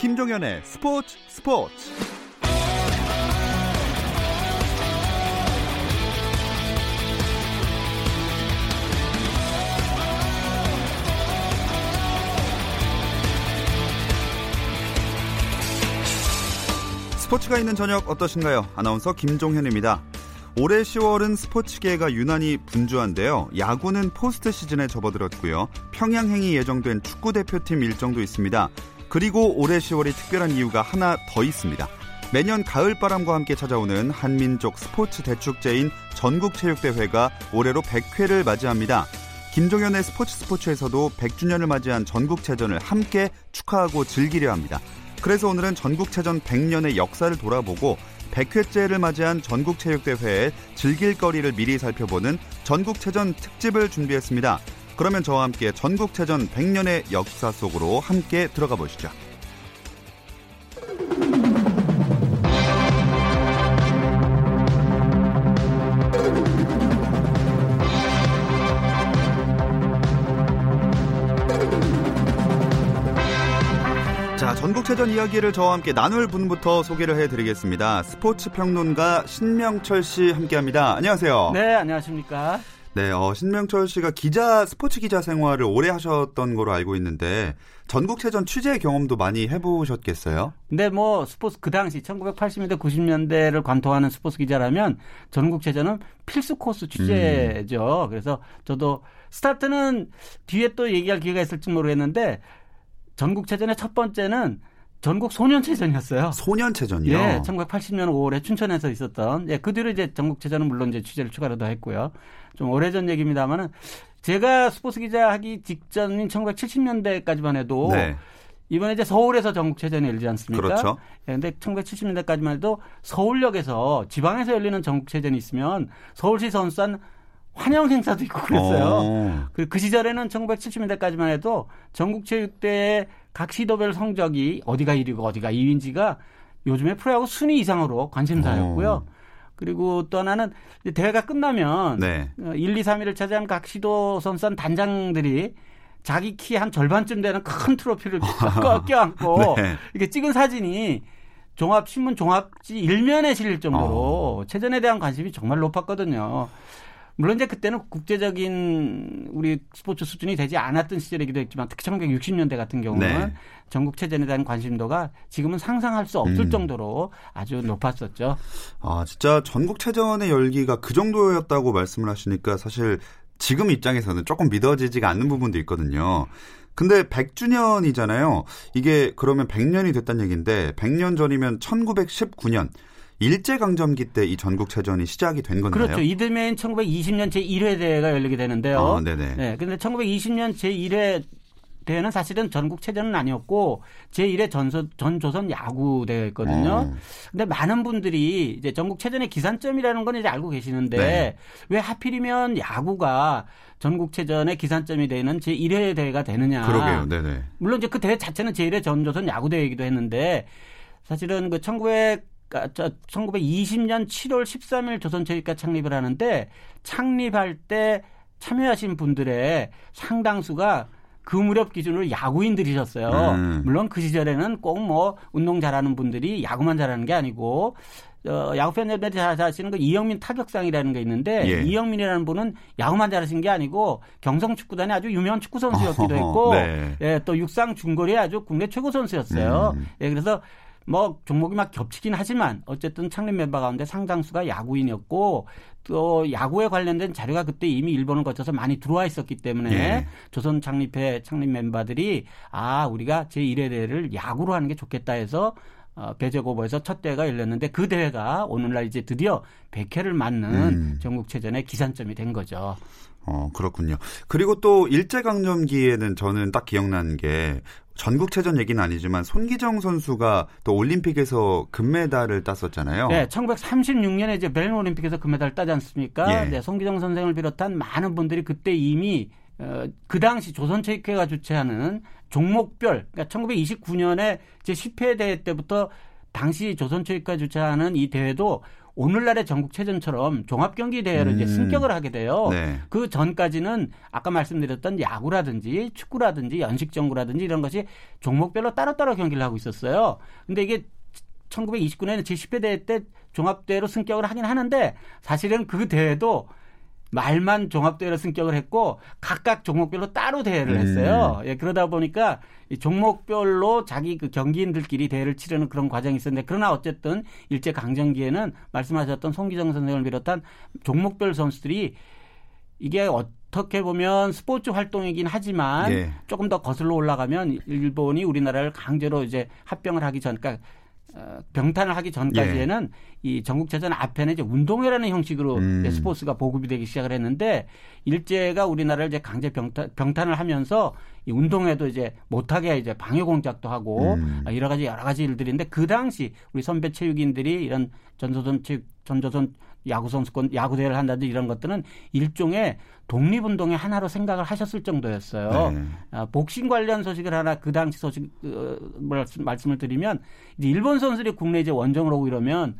김종현의 스포츠 스포츠 스포츠가 있는 저녁 어떠신가요? 아나운서 김종현입니다. 올해 10월은 스포츠계가 유난히 분주한데요. 야구는 포스트 시즌에 접어들었고요. 평양행이 예정된 축구 대표팀 일정도 있습니다. 그리고 올해 10월이 특별한 이유가 하나 더 있습니다. 매년 가을바람과 함께 찾아오는 한민족 스포츠 대축제인 전국체육대회가 올해로 100회를 맞이합니다. 김종현의 스포츠 스포츠에서도 100주년을 맞이한 전국체전을 함께 축하하고 즐기려 합니다. 그래서 오늘은 전국체전 100년의 역사를 돌아보고 100회째를 맞이한 전국체육대회의 즐길 거리를 미리 살펴보는 전국체전 특집을 준비했습니다. 그러면 저와 함께 전국체전 100년의 역사 속으로 함께 들어가 보시죠. 자, 전국체전 이야기를 저와 함께 나눌 분부터 소개를 해드리겠습니다. 스포츠 평론가 신명철 씨 함께합니다. 안녕하세요. 네, 안녕하십니까. 네, 어, 신명철 씨가 기자, 스포츠 기자 생활을 오래 하셨던 거로 알고 있는데, 전국체전 취재 경험도 많이 해보셨겠어요? 근데 뭐, 스포츠 그 당시 1980년대, 90년대를 관통하는 스포츠 기자라면, 전국체전은 필수 코스 취재죠. 음. 그래서 저도 스타트는 뒤에 또 얘기할 기회가 있을지 모르겠는데, 전국체전의 첫 번째는 전국 소년체전이었어요. 소년체전이요? 예, 1980년 5월에 춘천에서 있었던. 예, 그 뒤로 이제 전국체전은 물론 이제 취재를 추가로도 했고요. 좀 오래전 얘기입니다만은 제가 스포츠 기자 하기 직전인 1970년대까지만 해도 네. 이번에 이제 서울에서 전국체전이 열리지 않습니까? 그렇죠. 예, 근데 1970년대까지만 해도 서울역에서 지방에서 열리는 전국체전이 있으면 서울시 선수단 환영 행사도 있고 그랬어요. 어. 그, 그 시절에는 1970년대까지만 해도 전국체육대회 각 시도별 성적이 어디가 1위고 어디가 2위인지가 요즘에 프로야구 순위 이상으로 관심사였고요. 어. 그리고 또 하나는 대회가 끝나면 네. 1, 2, 3위를 차지한 각 시도 선수단 단장들이 자기 키 한 절반쯤 되는 큰 트로피를 껴안고 네. 이렇게 찍은 사진이 종합 신문 종합지 일면에 실릴 정도로 어. 체전에 대한 관심이 정말 높았거든요. 물론 이제 그때는 국제적인 우리 스포츠 수준이 되지 않았던 시절이기도 했지만 특히 1960년대 같은 경우는 네. 전국 체전에 대한 관심도가 지금은 상상할 수 없을 음. 정도로 아주 높았었죠. 아, 진짜 전국 체전의 열기가 그 정도였다고 말씀을 하시니까 사실 지금 입장에서는 조금 믿어지지가 않는 부분도 있거든요. 근데 100주년이잖아요. 이게 그러면 100년이 됐다는 얘기인데 100년 전이면 1919년 일제강점기 때 이 전국체전이 시작이 된 건가요? 그렇죠. 이듬해인 1920년 제1회 대회가 열리게 되는데요. 어, 네네. 네. 근데 1920년 제1회 대회는 사실은 전국체전은 아니었고 제1회 전소, 전조선 야구 대회였거든요. 어. 근데 많은 분들이 이제 전국체전의 기산점이라는 건 이제 알고 계시는데 네. 왜 하필이면 야구가 전국체전의 기산점이 되는 제1회 대회가 되느냐. 그러게요. 네네. 물론 이제 그 대회 자체는 제1회 전조선 야구 대회이기도 했는데 사실은 그 1900, 1920년 7월 13일 조선체육과 창립을 하는데 창립할 때 참여하신 분들의 상당수가 그 무렵 기준으로 야구인들이셨어요. 음. 물론 그 시절에는 꼭 뭐 운동 잘하는 분들이 야구만 잘하는 게 아니고 어, 야구 팬들이 잘하시는 그 이영민 타격상이라는 게 있는데 예. 이영민이라는 분은 야구만 잘하신 게 아니고 경성 축구단의 아주 유명한 축구 선수였기도 했고 네. 예, 또 육상 중거리 아주 국내 최고 선수였어요. 음. 예, 그래서 뭐 종목이 막 겹치긴 하지만 어쨌든 창립 멤버 가운데 상당수가 야구인이었고 또 야구에 관련된 자료가 그때 이미 일본을 거쳐서 많이 들어와 있었기 때문에 예. 조선 창립회 창립 멤버들이 아 우리가 제 1회 대회를 야구로 하는 게 좋겠다 해서 어, 배제고보에서 첫 대회가 열렸는데 그 대회가 오늘날 이제 드디어 100회를 맞는 음. 전국체전의 기산점이 된 거죠. 어, 그렇군요. 그리고 또 일제강점기에는 저는 딱 기억나는 게 전국체전 얘기는 아니지만 손기정 선수가 또 올림픽에서 금메달을 땄었잖아요. 네, 1936년에 이제 베른 올림픽에서 금메달을 따지 않습니까? 예. 네, 손기정 선생을 비롯한 많은 분들이 그때 이미 어, 그 당시 조선체육회가 주최하는 종목별, 그러니까 1929년에 제 10회 대회 때부터 당시 조선체육회가 주최하는 이 대회도 오늘날의 전국체전처럼 종합경기 대회를 음. 이제 승격을 하게 돼요. 네. 그 전까지는 아까 말씀드렸던 야구라든지 축구라든지 연식정구라든지 이런 것이 종목별로 따로따로 경기를 하고 있었어요. 근데 이게 1929년에 제10회 대회 때 종합대회로 승격을 하긴 하는데 사실은 그 대회도 말만 종합대회로 승격을 했고 각각 종목별로 따로 대회를 음. 했어요. 음. 예, 그러다 보니까 이 종목별로 자기 그 경기인들끼리 대회를 치르는 그런 과정이 있었는데 그러나 어쨌든 일제 강점기에는 말씀하셨던 송기정 선생을 비롯한 종목별 선수들이 이게 어떻게 보면 스포츠 활동이긴 하지만 예. 조금 더 거슬러 올라가면 일본이 우리나라를 강제로 이제 합병을 하기 전, 그러니까 어, 병탄을 하기 전까지에는 예. 이 전국체전 앞에는 이제 운동회라는 형식으로 음. 스포츠가 보급이 되기 시작을 했는데 일제가 우리나라를 이제 강제 병탄, 병탄을 하면서 이 운동회도 이제 못하게 이제 방해 공작도 하고 음. 여러 가지 여러 가지 일들인데 그 당시 우리 선배 체육인들이 이런 전조선 체육 전조선 야구 선수권 야구 대회를 한다든지 이런 것들은 일종의 독립운동의 하나로 생각을 하셨을 정도였어요. 네. 아, 복싱 관련 소식을 하나 그 당시 소식 어, 말씀, 을 드리면 이제 일본 선수들이 국내 이제 원정을 오고 이러면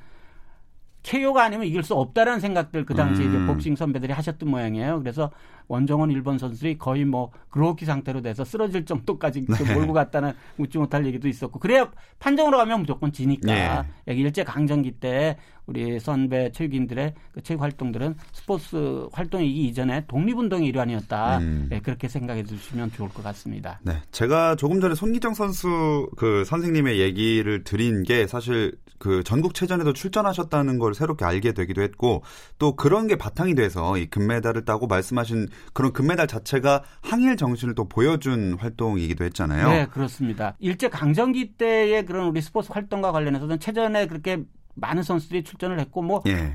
KO가 아니면 이길 수 없다라는 생각들 그 당시에 음. 이제 복싱 선배들이 하셨던 모양이에요. 그래서 원정원 일본 선수들이 거의 뭐 그로키 상태로 돼서 쓰러질 정도까지 네. 몰고 갔다는 웃지 못할 얘기도 있었고 그래야 판정으로 가면 무조건 지니까 네. 일제 강점기 때 우리 선배 체육인들의 그 체육 활동들은 스포츠 활동이기 이전에 독립운동의 일환이었다. 음. 네, 그렇게 생각해 주시면 좋을 것 같습니다. 네, 제가 조금 전에 손기정 선수 그 선생님의 얘기를 드린 게 사실 그 전국 체전에도 출전하셨다는 걸 새롭게 알게 되기도 했고 또 그런 게 바탕이 돼서 이 금메달을 따고 말씀하신 그런 금메달 자체가 항일 정신을 또 보여준 활동이기도 했잖아요. 네, 그렇습니다. 일제 강점기 때의 그런 우리 스포츠 활동과 관련해서는 체전에 그렇게 많은 선수들이 출전을 했고 뭐 예.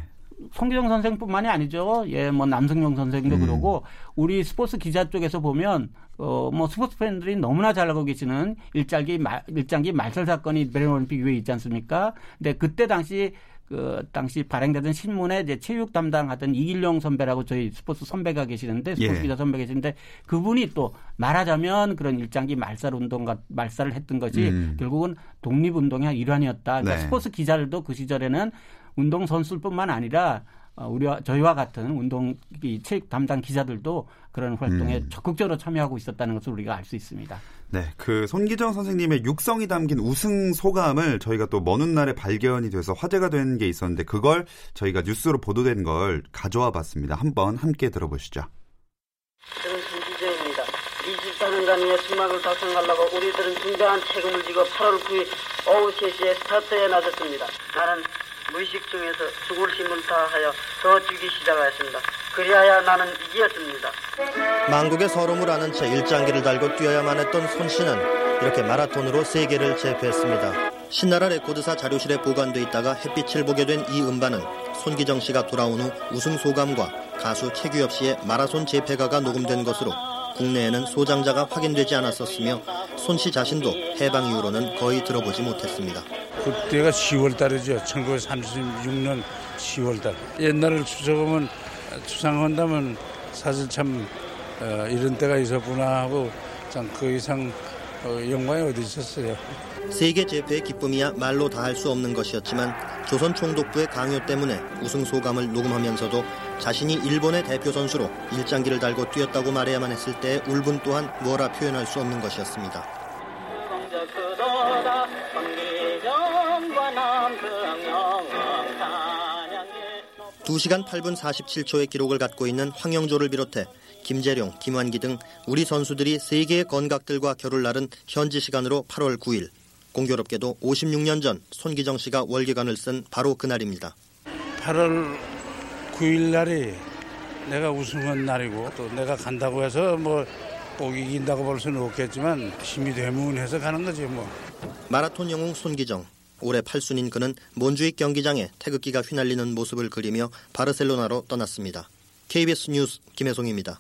송기정 선생뿐만이 아니죠. 예, 뭐 남승용 선생도 음. 그러고 우리 스포츠 기자 쪽에서 보면 어 뭐 스포츠 팬들이 너무나 잘 알고 계시는 일장기 말, 일장기 말살 사건이 베른 올림픽 이후에 있지 않습니까? 근데 그때 당시 그 당시 발행되던 신문에 이제 체육 담당하던 이길용 선배라고 저희 스포츠 선배가 계시는데 스포츠 예. 기자 선배 계시는데 그분이 또 말하자면 그런 일장기 말살 운동과 말살을 했던 것이 음. 결국은 독립 운동의 일환이었다. 그러니까 네. 스포츠 기자들도 그 시절에는 운동 선수뿐만 아니라 어, 우리와 저희와 같은 운동 이 체육 담당 기자들도 그런 활동에 음. 적극적으로 참여하고 있었다는 것을 우리가 알 수 있습니다. 네, 그 손기정 선생님의 육성이 담긴 우승 소감을 저희가 또 먼 훗날에 발견이 돼서 화제가 된 게 있었는데 그걸 저희가 뉴스로 보도된 걸 가져와 봤습니다. 한번 함께 들어보시죠. 저는 손기정입니다. 24년간의 승막을 달성하려고 우리들은 중대한 책임을 지고 8월 9일 오후 3시에 스타트에 나섰습니다. 나는 무의식 중에서 죽을 힘을 다하여 더 뛰기 시작하였습니다. 그리하여 나는 이기었습니다. 망국의 서름을 아는 채 일장기를 달고 뛰어야만 했던 손 씨는 이렇게 마라톤으로 세계를 제패했습니다. 신나라 레코드사 자료실에 보관돼 있다가 햇빛을 보게 된 이 음반은 손기정 씨가 돌아온 후 우승 소감과 가수 최규엽 씨의 마라손 재패가가 녹음된 것으로 국내에는 소장자가 확인되지 않았었으며 손 씨 자신도 해방 이후로는 거의 들어보지 못했습니다. 그때가 10월 달이죠. 1936년 10월 달. 옛날을 추적하면 추상한다면 사실 참 어, 이런 때가 있었구나 하고 참 그 이상 어, 영광이 어디 있었어요. 세계 재패의 기쁨이야 말로 다 할 수 없는 것이었지만 조선 총독부의 강요 때문에 우승 소감을 녹음하면서도 자신이 일본의 대표 선수로 일장기를 달고 뛰었다고 말해야만 했을 때의 울분 또한 뭐라 표현할 수 없는 것이었습니다. 2시간 8분 47초의 기록을 갖고 있는 황영조를 비롯해 김재룡, 김환기 등 우리 선수들이 세계의 건각들과 결을 나른 현지 시간으로 8월 9일 공교롭게도 56년 전 손기정 씨가 월계관을 쓴 바로 그날입니다. 8월 9일 날이 내가 우승한 날이고 또 내가 간다고 해서 뭐 꼭 이긴다고 볼 수는 없겠지만 힘이 되문해서 가는 거지 뭐. 마라톤 영웅 손기정 올해 8순인 그는 몬주익 경기장에 태극기가 휘날리는 모습을 그리며 바르셀로나로 떠났습니다. KBS 뉴스 김혜송입니다.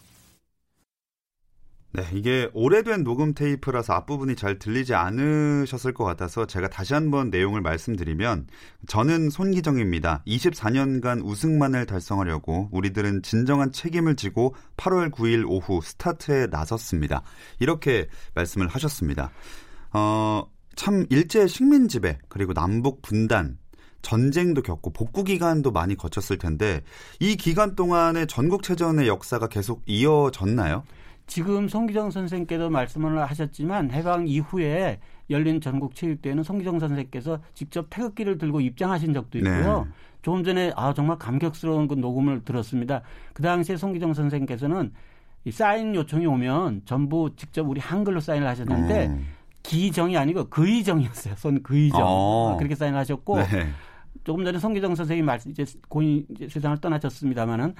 네, 이게 오래된 녹음 테이프라서 앞부분이 잘 들리지 않으셨을 것 같아서 제가 다시 한번 내용을 말씀드리면 저는 손기정입니다. 24년간 우승만을 달성하려고 우리들은 진정한 책임을 지고 8월 9일 오후 스타트에 나섰습니다. 이렇게 말씀을 하셨습니다. 어, 참 일제 식민 지배 그리고 남북 분단 전쟁도 겪고 복구 기간도 많이 거쳤을 텐데 이 기간 동안에 전국체전의 역사가 계속 이어졌나요? 지금 송기정 선생께도 말씀을 하셨지만 해방 이후에 열린 전국 체육대회는 송기정 선생께서 직접 태극기를 들고 입장하신 적도 있고요. 네. 조금 전에 아 정말 감격스러운 그 녹음을 들었습니다. 그 당시에 송기정 선생께서는 이 사인 요청이 오면 전부 직접 우리 한글로 사인을 하셨는데 어. 기정이 아니고 그의정이었어요. 손 그의정 어. 그렇게 사인을 하셨고 네. 조금 전에 송기정 선생이 말씀 이제 고인 이제 세상을 떠나셨습니다마는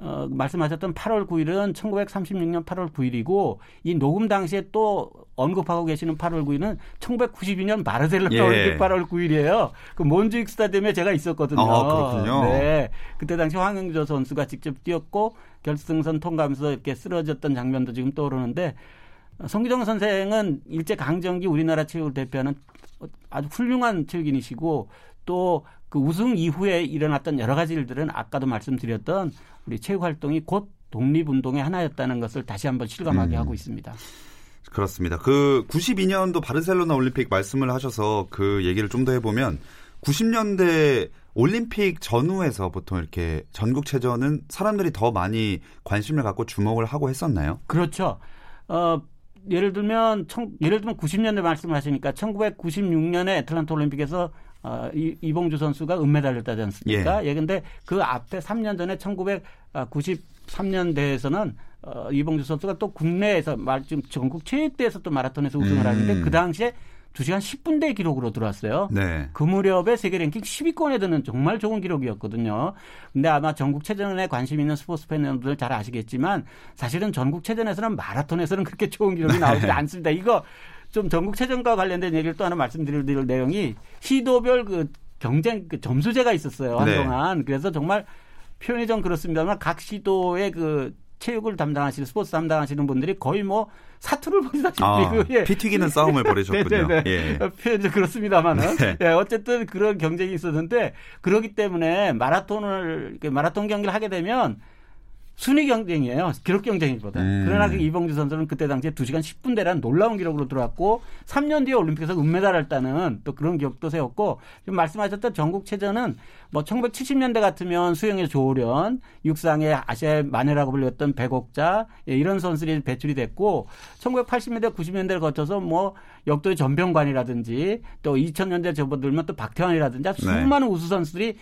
어, 말씀하셨던 8월 9일은 1936년 8월 9일이고 이 녹음 당시에 또 언급하고 계시는 8월 9일은 1992년 바르셀로나 예. 올림픽 8월 9일이에요. 그 몬주익 스타디움에 제가 있었거든요. 아, 그렇군요. 네. 그때 당시 황영조 선수가 직접 뛰었고 결승선 통과하면서 이렇게 쓰러졌던 장면도 지금 떠오르는데 성기정 선생은 일제 강점기 우리나라 체육을 대표하는 아주 훌륭한 체육인이시고 또 그 우승 이후에 일어났던 여러 가지 일들은 아까도 말씀드렸던 우리 체육 활동이 곧 독립운동의 하나였다는 것을 다시 한번 실감하게 음. 하고 있습니다. 그렇습니다. 그 92년도 바르셀로나 올림픽 말씀을 하셔서 그 얘기를 좀 더 해보면 90년대 올림픽 전후에서 보통 이렇게 전국체전은 사람들이 더 많이 관심을 갖고 주목을 하고 했었나요? 그렇죠. 어, 예를 들면 청, 예를 들면 90년대 말씀을 하시니까 1996년에 애틀란타 올림픽에서 어, 이, 이봉주 선수가 은메달을 따지 않습니까? 예. 예, 근데 그 앞에 3년 전에 1993년 대에서는 어, 이봉주 선수가 또 국내에서 말, 지금 전국 체육대에서 또 마라톤에서 우승을 음. 하는데 그 당시에 2시간 10분대 기록으로 들어왔어요. 네. 그 무렵에 세계 랭킹 10위권에 드는 정말 좋은 기록이었거든요. 근데 아마 전국 체전에 관심 있는 스포츠 팬분들 잘 아시겠지만 사실은 전국 체전에서는 마라톤에서는 그렇게 좋은 기록이 네. 나오지 않습니다. 이거 좀 전국 체전과 관련된 얘기를 또 하나 말씀드릴 내용이 시도별 그 경쟁 그 점수제가 있었어요. 네. 한동안. 네. 그래서 정말 표현이 좀 그렇습니다만 각 시도의 그 체육을 담당하시는 스포츠 담당하시는 분들이 거의 뭐 사투를 벌이다시피 아, 그, 예. 피 튀기는 싸움을 벌이셨군요. 네네네. 예. 표현이 그렇습니다만은 네. 예, 어쨌든 그런 경쟁이 있었는데 그러기 때문에 마라톤을 마라톤 경기를 하게 되면 순위 경쟁이에요. 기록 경쟁이보다. 음. 그러나 그 이봉주 선수는 그때 당시에 2시간 10분대라는 놀라운 기록으로 들어왔고 3년 뒤에 올림픽에서 은메달을 따는 또 그런 기록도 세웠고 지금 말씀하셨던 전국체전은 뭐 1970년대 같으면 수영의 조련, 육상의 아시아의 마녀라고 불렸던 백옥자 예, 이런 선수들이 배출이 됐고 1980년대 90년대를 거쳐서 뭐 역도의 전병관이라든지 또 2000년대 접어들면 또 박태환이라든지 네. 수많은 우수 선수들이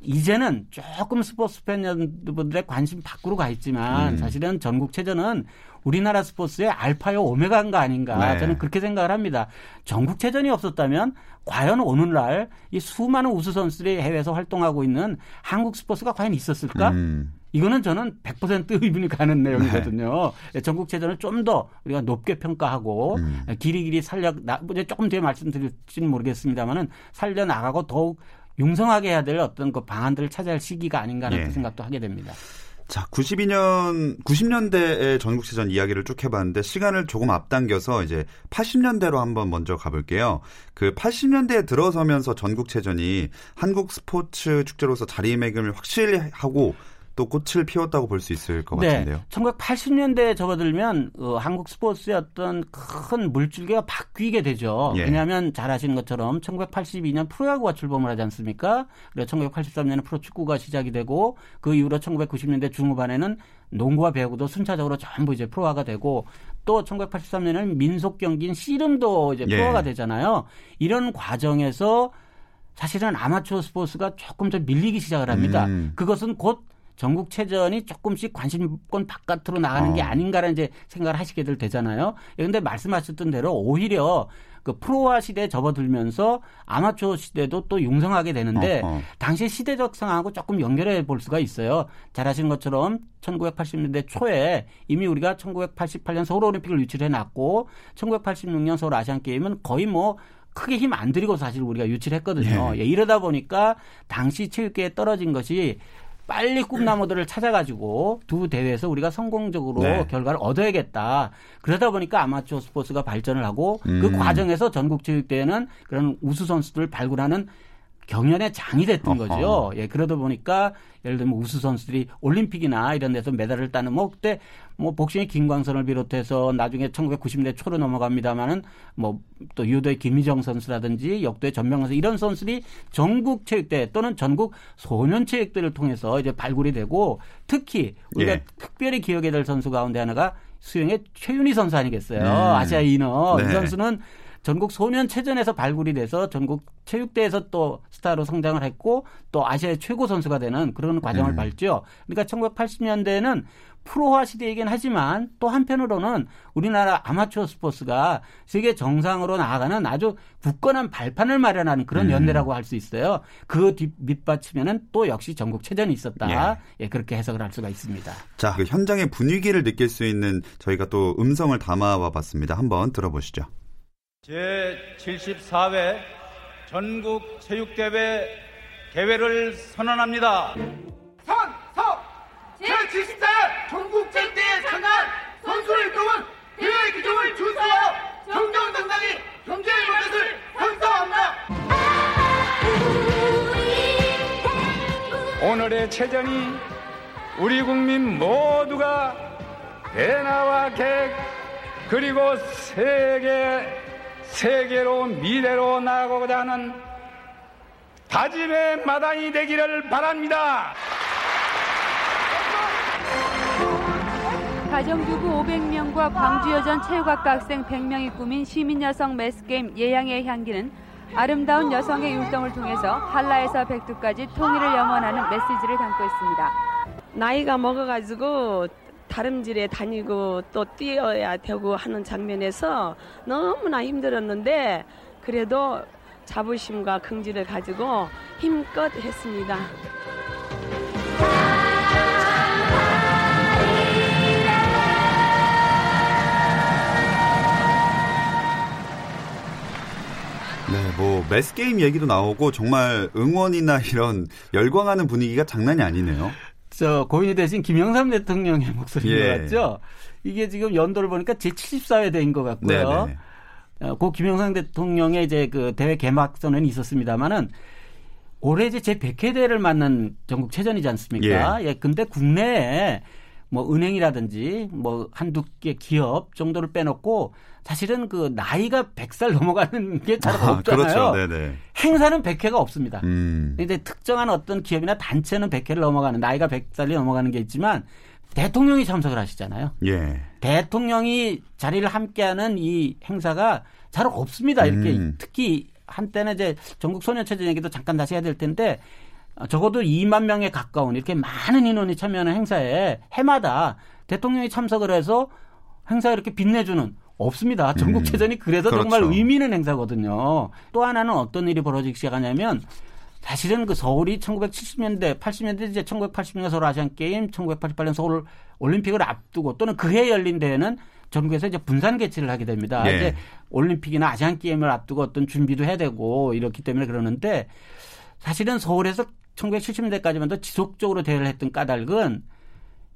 이제는 조금 스포츠 팬분들의 관심 밖으로 가 있지만 음. 사실은 전국체전은 우리나라 스포츠의 알파요 오메가인 가 아닌가 네. 저는 그렇게 생각을 합니다. 전국체전이 없었다면 과연 오늘날 이 수많은 우수 선수들이 해외에서 활동하고 있는 한국 스포츠가 과연 있었을까? 음. 이거는 저는 100% 의문이 가는 내용이거든요. 네. 전국체전을 좀 더 우리가 높게 평가하고 음. 길이 길이 살려 나 조금 뒤에 말씀드릴지는 모르겠습니다만은 살려 나가고 더욱 융성하게 해야 될 어떤 그 방안들을 찾아야 할 시기가 아닌가 하는 예. 생각도 하게 됩니다. 자, 92년, 90년대의 전국체전 이야기를 쭉 해봤는데 시간을 조금 앞당겨서 이제 80년대로 한번 먼저 가볼게요. 그 80년대에 들어서면서 전국체전이 한국 스포츠 축제로서 자리매김을 확실히 하고 또 꽃을 피웠다고 볼 수 있을 것 네. 같은데요. 1980년대에 접어들면 어, 한국 스포츠의 어떤 큰 물줄기가 바뀌게 되죠. 예. 왜냐하면 잘 아시는 것처럼 1982년 프로야구가 출범을 하지 않습니까? 그리고 1983년에 프로축구가 시작이 되고 그 이후로 1990년대 중후반에는 농구와 배구도 순차적으로 전부 이제 프로화가 되고 또 1983년에는 민속 경기인 씨름도 이제 예. 프로화가 되잖아요. 이런 과정에서 사실은 아마추어 스포츠가 조금 좀 밀리기 시작을 합니다. 음. 그것은 곧 전국 체전이 조금씩 관심권 바깥으로 나가는 어. 게 아닌가라는 이제 생각을 하시게 될 되잖아요. 그런데 말씀하셨던 대로 오히려 그 프로화 시대에 접어들면서 아마추어 시대도 또 융성하게 되는데 어허. 당시 시대적 상황하고 조금 연결해 볼 수가 있어요. 잘 아시는 것처럼 1980년대 초에 이미 우리가 1988년 서울올림픽을 유치해 놨고 1986년 서울 아시안게임은 거의 뭐 크게 힘 안 들이고 사실 우리가 유치를 했거든요. 예. 예, 이러다 보니까 당시 체육계에 떨어진 것이 빨리 꿈나무들을 찾아가지고 두 대회에서 우리가 성공적으로 네. 결과를 얻어야겠다. 그러다 보니까 아마추어 스포츠가 발전을 하고 그 음. 그 과정에서 전국체육대회는 그런 우수 선수들을 발굴하는 경연의 장이 됐던 어허. 거죠. 예, 그러다 보니까 예를 들면 우수 선수들이 올림픽이나 이런 데서 메달을 따는 뭐 그때 뭐 복싱의 김광선을 비롯해서 나중에 1990년대 초로 넘어갑니다마는 뭐또 유도의 김희정 선수라든지 역도의 전명 선수 이런 선수들이 전국 체육대 또는 전국 소년 체육대를 통해서 이제 발굴이 되고 특히 우리가 예. 특별히 기억해야 될 선수 가운데 하나가 수영의 최윤희 선수 아니겠어요. 음. 아시아 인어 네. 이 선수는 전국 소년체전에서 발굴이 돼서 전국 체육대에서 또 스타로 성장을 했고 또 아시아의 최고 선수가 되는 그런 과정을 음. 밟죠. 그러니까 1980년대에는 프로화 시대이긴 하지만 또 한편으로는 우리나라 아마추어 스포츠가 세계 정상으로 나아가는 아주 굳건한 발판을 마련하는 그런 음. 연대라고 할 수 있어요. 그 뒷, 밑받치면은 또 역시 전국 체전이 있었다. 예. 예. 그렇게 해석을 할 수가 있습니다. 자, 그 현장의 분위기를 느낄 수 있는 저희가 또 음성을 담아와 봤습니다. 한번 들어보시죠. 제74회 전국 체육대회 개회를 선언합니다. 선서 제74회 전국 체육대회에 참가한 선수를 이끄는 대회 규정을 준수하여 정정당당히 임할 것을 선서합니다. 오늘의 체전이 우리 국민 모두가 대나와 객 그리고 세계 세계로 미래로 나아가고자 하는 다짐의 마당이 되기를 바랍니다. 가정주부 500명과 광주여전 체육학과 학생 100명이 꾸민 시민여성 매스게임 예양의 향기는 아름다운 여성의 율동을 통해서 한라에서 백두까지 통일을 염원하는 메시지를 담고 있습니다. 나이가 먹어가지고 다름질에 다니고 또 뛰어야 되고 하는 장면에서 너무나 힘들었는데 그래도 자부심과 긍지를 가지고 힘껏 했습니다. 네, 뭐 매스 게임 얘기도 나오고 정말 응원이나 이런 열광하는 분위기가 장난이 아니네요. 저 고인이 되신 김영삼 대통령의 목소리인 예. 것 같죠. 이게 지금 연도를 보니까 제 74회 대인 것 같고요. 네네. 어, 고 김영삼 대통령의 이제 그 대회 개막선은 있었습니다만은 올해 이제 제 100회 대를 맞는 전국 체전이지 않습니까? 예. 예. 근데 국내에 뭐 은행이라든지 뭐 한두 개 기업 정도를 빼놓고 사실은 그 나이가 100살 넘어가는 게잘 아, 없잖아요. 그렇죠. 행사는 100회가 없습니다. 음. 근데 특정한 어떤 기업이나 단체는 100회를 넘어가는 나이가 100살이 넘어가는 게 있지만 대통령이 참석을 하시잖아요. 예. 대통령이 자리를 함께하는 이 행사가 잘 없습니다. 이렇게 음. 특히 한때는 이제 전국 소년체전 얘기도 잠깐 다시 해야 될 텐데 적어도 2만 명에 가까운 이렇게 많은 인원이 참여하는 행사에 해마다 대통령이 참석을 해서 행사 이렇게 빛내주는 없습니다. 전국체전이 음. 그래서 그렇죠. 정말 의미 있는 행사거든요. 또 하나는 어떤 일이 벌어지기 시작하냐면 사실은 그 서울이 1970년대, 80년대 이제 1980년 서울 아시안 게임, 1988년 서울 올림픽을 앞두고 또는 그해 열린 대회는 전국에서 이제 분산 개최를 하게 됩니다. 네. 이제 올림픽이나 아시안 게임을 앞두고 어떤 준비도 해야 되고 이렇기 때문에 그러는데 사실은 서울에서 1970년대까지만 도 지속적으로 대회를 했던 까닭은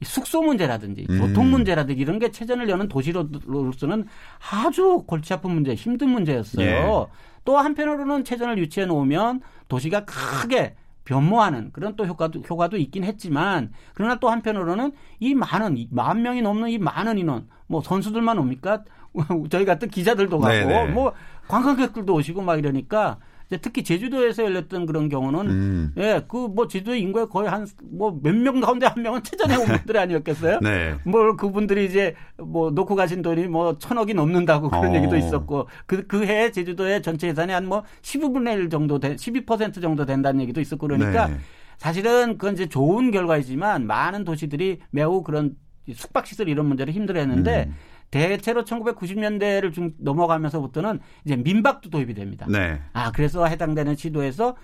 숙소 문제라든지 음. 교통 문제라든지 이런 게 체전을 여는 도시로서는 아주 골치 아픈 문제, 힘든 문제였어요. 예. 또 한편으로는 체전을 유치해 놓으면 도시가 크게 변모하는 그런 또 효과도 효과도 있긴 했지만 그러나 또 한편으로는 이 많은 만 명이 넘는 이 많은 인원 뭐 선수들만 옵니까? 저희 같은 기자들도 가고 네네. 뭐 관광객들도 오시고 막 이러니까 특히 제주도에서 열렸던 그런 경우는 음. 예, 그 뭐 제주도 인구의 거의 한 뭐 몇 명 가운데 한 명은 체전에 온 분들이 아니었겠어요? 네. 뭐 그분들이 이제 뭐 놓고 가신 돈이 뭐 천억이 넘는다고 그런 어. 얘기도 있었고 그, 그 해에 제주도의 전체 예산이 한 뭐 15분의 1 정도 된, 12% 정도 된다는 얘기도 있었고 그러니까 네. 사실은 그건 이제 좋은 결과이지만 많은 도시들이 매우 그런 숙박시설 이런 문제를 힘들어했는데 음. 대체로 1990년대를 좀 넘어가면서부터는 이제 민박도 도입이 됩니다. 네. 아 그래서 해당되는 지도에서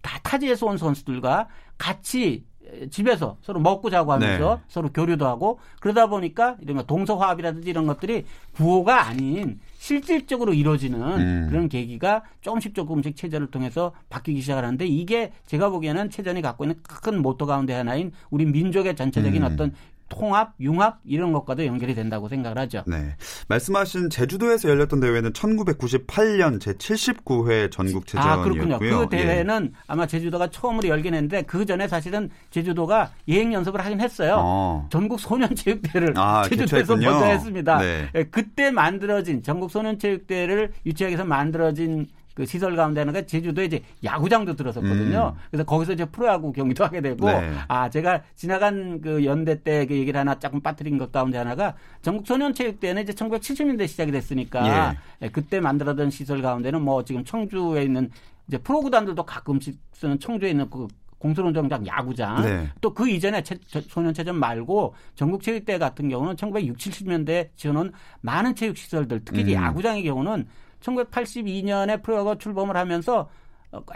다 타지에서 온 선수들과 같이 집에서 서로 먹고 자고 하면서 네. 서로 교류도 하고 그러다 보니까 이런 동서화합이라든지 이런 것들이 구호가 아닌 실질적으로 이루어지는 음. 그런 계기가 조금씩 조금씩 체전을 통해서 바뀌기 시작하는데 이게 제가 보기에는 체전이 갖고 있는 큰 모토 가운데 하나인 우리 민족의 전체적인 음. 어떤 통합, 융합 이런 것과도 연결이 된다고 생각을 하죠. 네. 말씀하신 제주도에서 열렸던 대회는 1998년 제 79회 전국 아, 체전이었고요. 그렇군요. 그 대회는 예. 아마 제주도가 처음으로 열긴 했는데 그 전에 사실은 제주도가 예행 연습을 하긴 했어요. 어. 전국 소년 체육대회를 아, 제주도에서 개최했군요. 먼저 했습니다. 네. 예, 그때 만들어진 전국 소년 체육대회를 유치하기 위해서 만들어진 그 시설 가운데는 제주도에 이제 야구장도 들어섰거든요. 음. 그래서 거기서 이제 프로야구 경기도 하게 되고 네. 아 제가 지나간 그 연대 때 그 얘기를 하나 조금 빠뜨린 것 가운데 하나가 전국 소년체육대회는 이제 1970년대 시작이 됐으니까 예. 예, 그때 만들어던 시설 가운데는 뭐 지금 청주에 있는 이제 프로구단들도 가끔씩 쓰는 청주에 있는 그 공설운동장 야구장 네. 또그 이전에 체, 소년체전 말고 전국체육대회 같은 경우는 1960, 70년대 지어놓은 많은 체육시설들 특히 음. 야구장의 경우는 1982년에 프로야구 출범을 하면서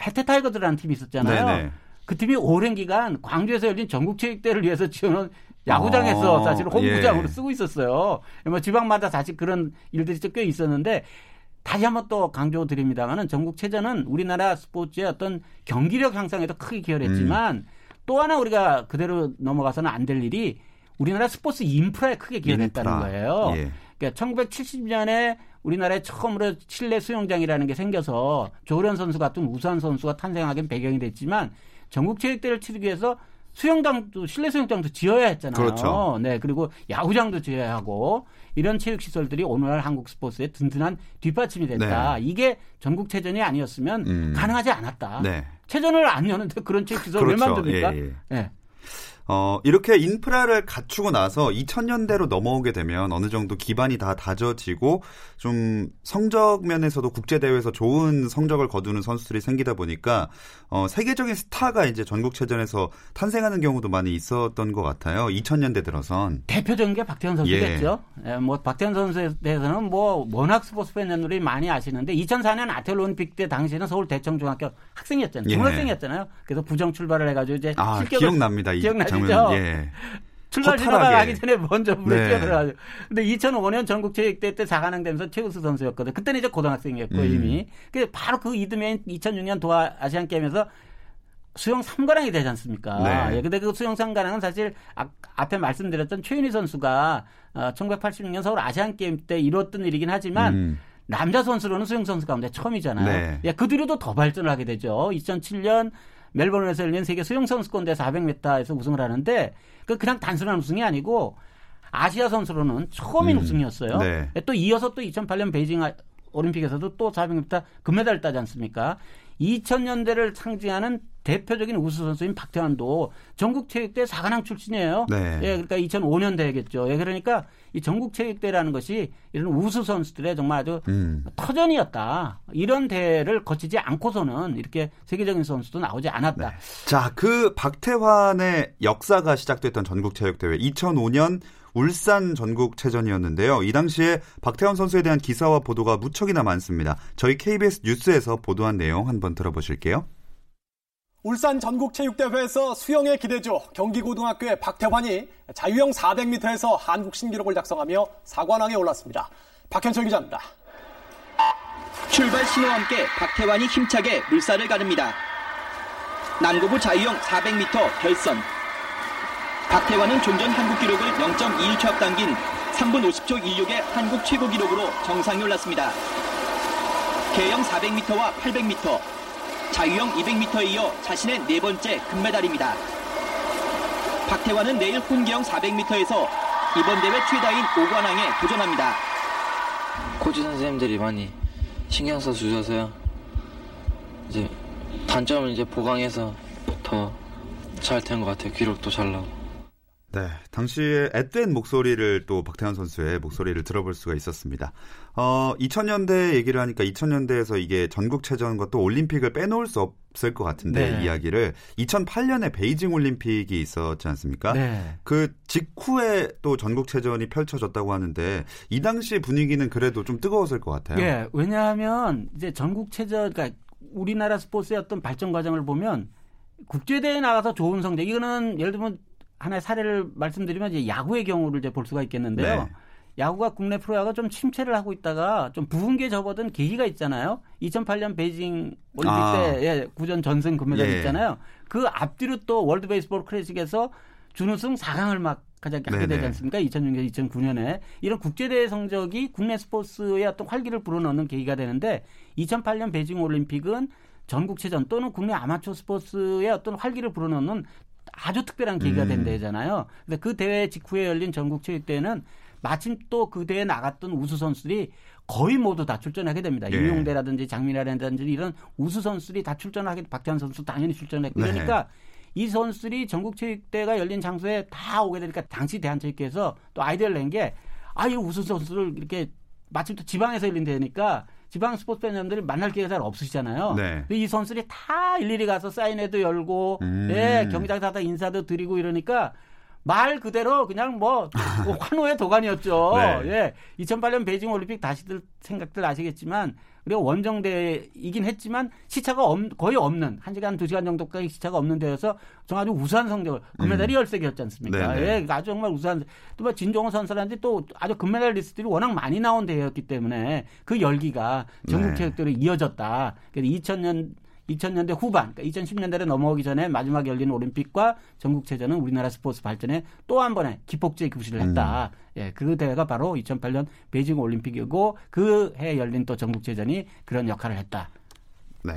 해태 타이거즈라는 팀이 있었잖아요. 네네. 그 팀이 오랜 기간 광주에서 열린 전국체육대회를 위해서 지어놓은 야구장에서 어, 사실 홈구장으로 예. 쓰고 있었어요. 뭐 지방마다 사실 그런 일들이 꽤 있었는데 다시 한번 또 강조드립니다만은 전국체전은 우리나라 스포츠의 어떤 경기력 향상에도 크게 기여했지만 음. 또 하나 우리가 그대로 넘어가서는 안 될 일이 우리나라 스포츠 인프라에 크게 기여했다는 인프라. 거예요. 예. 그러니까 1970년에 우리나라에 처음으로 실내 수영장이라는 게 생겨서 조련 선수 같은 우수한 선수가 탄생하긴 배경이 됐지만 전국 체육대회를 치르기 위해서 수영장도 실내 수영장도 지어야 했잖아요. 그렇죠. 네, 그리고 야구장도 지어야 하고 이런 체육 시설들이 오늘날 한국 스포츠의 든든한 뒷받침이 됐다. 네. 이게 전국 체전이 아니었으면 음. 가능하지 않았다. 네. 체전을 안 여는데 그런 체육 시설 그렇죠. 왜 만듭니까? 예, 예. 네. 어, 이렇게 인프라를 갖추고 나서 2000년대로 넘어오게 되면 어느 정도 기반이 다 다져지고 좀 성적 면에서도 국제대회에서 좋은 성적을 거두는 선수들이 생기다 보니까 어, 세계적인 스타가 이제 전국체전에서 탄생하는 경우도 많이 있었던 것 같아요. 2000년대 들어선. 대표적인 게 박태환 선수겠죠. 예. 예, 뭐 박태환 선수에 대해서는 뭐 워낙 스포츠 팬들이 많이 아시는데 2004년 아테네 올림픽 때 당시에는 서울 대청중학교 학생이었잖아요. 중학생이었잖아요. 예. 그래서 부정 출발을 해가지고 이제 아, 실격을 기억납니다. 기억나죠? 장면, 예. 출발 지나가기 전에 먼저 물에 네. 뛰어들어가지고. 근데 2005년 전국체육대회 때 4관왕 되면서 최우수 선수였거든. 그때는 이제 고등학생이었고 음. 이미. 그 바로 그 이듬해인 2006년 도하 아시안 게임에서 수영 3관왕이 되지 않습니까? 네. 예, 근데 그 수영 3관왕은 사실 아, 앞에 말씀드렸던 최윤희 선수가 어, 1986년 서울 아시안 게임 때 이뤘던 일이긴 하지만 음. 남자 선수로는 수영 선수 가운데 처음이잖아요. 네. 예, 그 뒤로도 더 발전을 하게 되죠. 2007년 멜버른에서 열린 세계 수영 선수권대 400m에서 우승을 하는데 그 그냥 단순한 우승이 아니고 아시아 선수로는 처음인 음. 우승이었어요. 네. 또 이어서 또 2008년 베이징 올림픽에서도 또 400m 금메달을 따지 않습니까? 2000년대를 상징하는 대표적인 우수 선수인 박태환도 전국체육대 4관왕 출신이에요. 네. 예, 그러니까 2005년 대겠죠. 예, 그러니까 이 전국체육대라는 것이 이런 우수 선수들의 정말 아주 음. 터전이었다. 이런 대회를 거치지 않고서는 이렇게 세계적인 선수도 나오지 않았다. 네. 자, 그 박태환의 역사가 시작됐던 전국체육대회 2005년 울산 전국체전이었는데요. 이 당시에 박태환 선수에 대한 기사와 보도가 무척이나 많습니다. 저희 KBS 뉴스에서 보도한 내용 한번 들어보실게요. 울산 전국체육대회에서 수영의 기대주 경기고등학교의 박태환이 자유형 400m에서 한국 신기록을 작성하며 4관왕에 올랐습니다. 박현철 기자입니다. 출발 신호와 함께 박태환이 힘차게 물살을 가릅니다. 난고부 자유형 400m 결선 박태환은 종전 한국 기록을 0.21초 앞당긴 3분 50초 16의 한국 최고 기록으로 정상에 올랐습니다. 개형 400m와 800m, 자유형 200m에 이어 자신의 네 번째 금메달입니다. 박태환은 내일 혼계형 400m에서 이번 대회 최다인 5관왕에 도전합니다. 코치 선생님들이 많이 신경 써 주셔서요. 이제 단점을 이제 보강해서 더 잘 된 것 같아요. 기록도 잘 나오고. 네, 당시에 앳된 목소리를 또 박태환 선수의 목소리를 들어볼 수가 있었습니다. 어, 2000년대 얘기를 하니까 2000년대에서 이게 전국체전과 또 올림픽을 빼놓을 수 없을 것 같은데 네. 이야기를 2008년에 베이징 올림픽이 있었지 않습니까? 네. 그 직후에 또 전국체전이 펼쳐졌다고 하는데 이 당시 분위기는 그래도 좀 뜨거웠을 것 같아요. 네, 왜냐하면 이제 전국체전, 그러니까 우리나라 스포츠의 어떤 발전 과정을 보면 국제대회에 나가서 좋은 성적, 이거는 예를 들면 하나의 사례를 말씀드리면 이제 야구의 경우를 이제 볼 수가 있겠는데요. 네. 야구가 국내 프로야구가 좀 침체를 하고 있다가 좀 부흥기에 접어든 계기가 있잖아요. 2008년 베이징 올림픽 아. 때 예, 구전 전승 금메달 예. 있잖아요. 그 앞뒤로 또 월드 베이스볼 클래식에서 준우승 4강을 막 가장 하게 되지 않습니까? 2006년, 2009년에 이런 국제대회 성적이 국내 스포츠의 어떤 활기를 불어넣는 계기가 되는데 2008년 베이징 올림픽은 전국체전 또는 국내 아마추어 스포츠의 어떤 활기를 불어넣는 아주 특별한 계기가 된 음. 대회잖아요. 근데 그 대회 직후에 열린 전국체육대회는 마침 또 그 대회에 나갔던 우수 선수들이 거의 모두 다 출전하게 됩니다. 예. 이용대라든지 장민아라든지 이런 우수 선수들이 다 출전하게 박태환 선수 당연히 출전했고 네. 그러니까 이 선수들이 전국체육대회가 열린 장소에 다 오게 되니까 당시 대한체육회에서 또 아이디어를 낸 게 아, 이 우수 선수를 이렇게 마침 또 지방에서 열린 대회니까 지방 스포츠 팬분들이 만날 기회가 잘 없으시잖아요. 네. 이 선수들이 다 일일이 가서 사인회도 열고, 음. 예, 경기장에서 다 인사도 드리고 이러니까 말 그대로 그냥 뭐 환호의 도가니였죠. 네. 예. 2008년 베이징 올림픽 다시들 생각들 아시겠지만 우리가 원정대이긴 했지만 시차가 없, 거의 없는 한 시간 두 시간 정도까지 시차가 없는 데여서 정 아주 우수한 성적을 금메달이 음. 13개였지 않습니까? 네, 네. 예, 아주 정말 우수한 또뭐 진종오 선수라든지 또 아주 금메달리스트들이 워낙 많이 나온 대회였기 때문에 그 열기가 전국 체육대회로 네. 이어졌다. 그래서 2000년 2000년대 후반, 그러니까 2010년대로 넘어오기 전에 마지막 열린 올림픽과 전국체전은 우리나라 스포츠 발전에 또 한 번의 기폭제 구실을 했다. 음. 예, 그 대회가 바로 2008년 베이징 올림픽이고 그 해 열린 또 전국체전이 그런 역할을 했다. 네.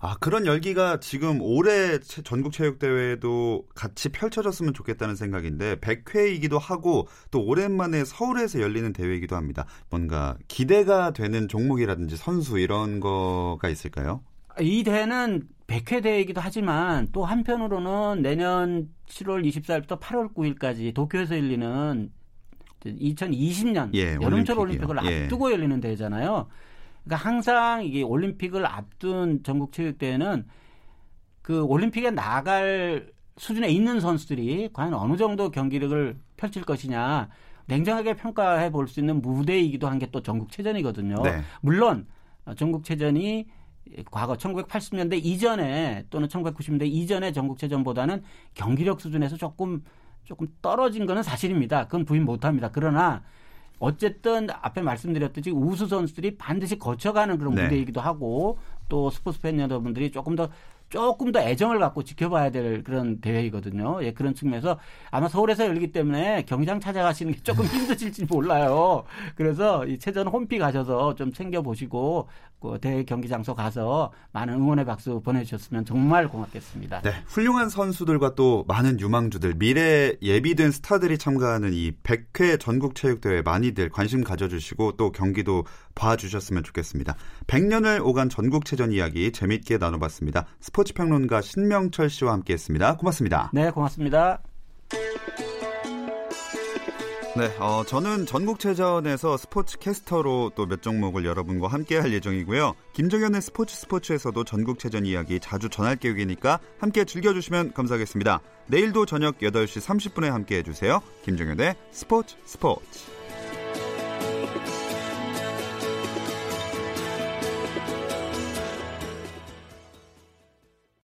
아, 그런 열기가 지금 올해 전국체육대회도 같이 펼쳐졌으면 좋겠다는 생각인데 100회이기도 하고 또 오랜만에 서울에서 열리는 대회이기도 합니다. 뭔가 기대가 되는 종목이라든지 선수 이런 거가 있을까요? 이 대회는 100회 대회이기도 하지만 또 한편으로는 내년 7월 24일부터 8월 9일까지 도쿄에서 열리는 2020년 예, 여름철 올림픽을 예. 앞두고 열리는 대회잖아요. 그러니까 항상 이게 올림픽을 앞둔 전국 체육대회는 그 올림픽에 나갈 수준에 있는 선수들이 과연 어느 정도 경기력을 펼칠 것이냐 냉정하게 평가해 볼 수 있는 무대이기도 한 게 또 전국체전이거든요. 네. 물론 전국체전이 과거 1980년대 이전에 또는 1990년대 이전의 전국체전보다는 경기력 수준에서 조금 조금 떨어진 거는 사실입니다. 그건 부인 못 합니다. 그러나 어쨌든 앞에 말씀드렸듯이 우수 선수들이 반드시 거쳐가는 그런 네. 무대이기도 하고 또 스포츠 팬 여러분들이 조금 더 조금 더 애정을 갖고 지켜봐야 될 그런 대회이거든요. 예, 그런 측면에서 아마 서울에서 열리기 때문에 경기장 찾아가시는 게 조금 힘드실지 몰라요. 그래서 이 체전 홈피 가셔서 좀 챙겨보시고 그 대회 경기 장소 가서 많은 응원의 박수 보내주셨으면 정말 고맙겠습니다. 네, 훌륭한 선수들과 또 많은 유망주들, 미래 예비된 스타들이 참가하는 이 100회 전국체육대회 많이들 관심 가져주시고 또 경기도 봐주셨으면 좋겠습니다. 100년을 오간 전국체전 이야기 재밌게 나눠봤습니다. 스포츠 평론가 신명철 씨와 함께했습니다. 고맙습니다. 네, 고맙습니다. 네, 어, 저는 전국체전에서 스포츠 캐스터로 또 몇 종목을 여러분과 함께 할 예정이고요. 김종현의 스포츠 스포츠에서도 전국체전 이야기 자주 전할 계획이니까 함께 즐겨주시면 감사하겠습니다. 내일도 저녁 8시 30분에 함께 해주세요. 김종현의 스포츠 스포츠.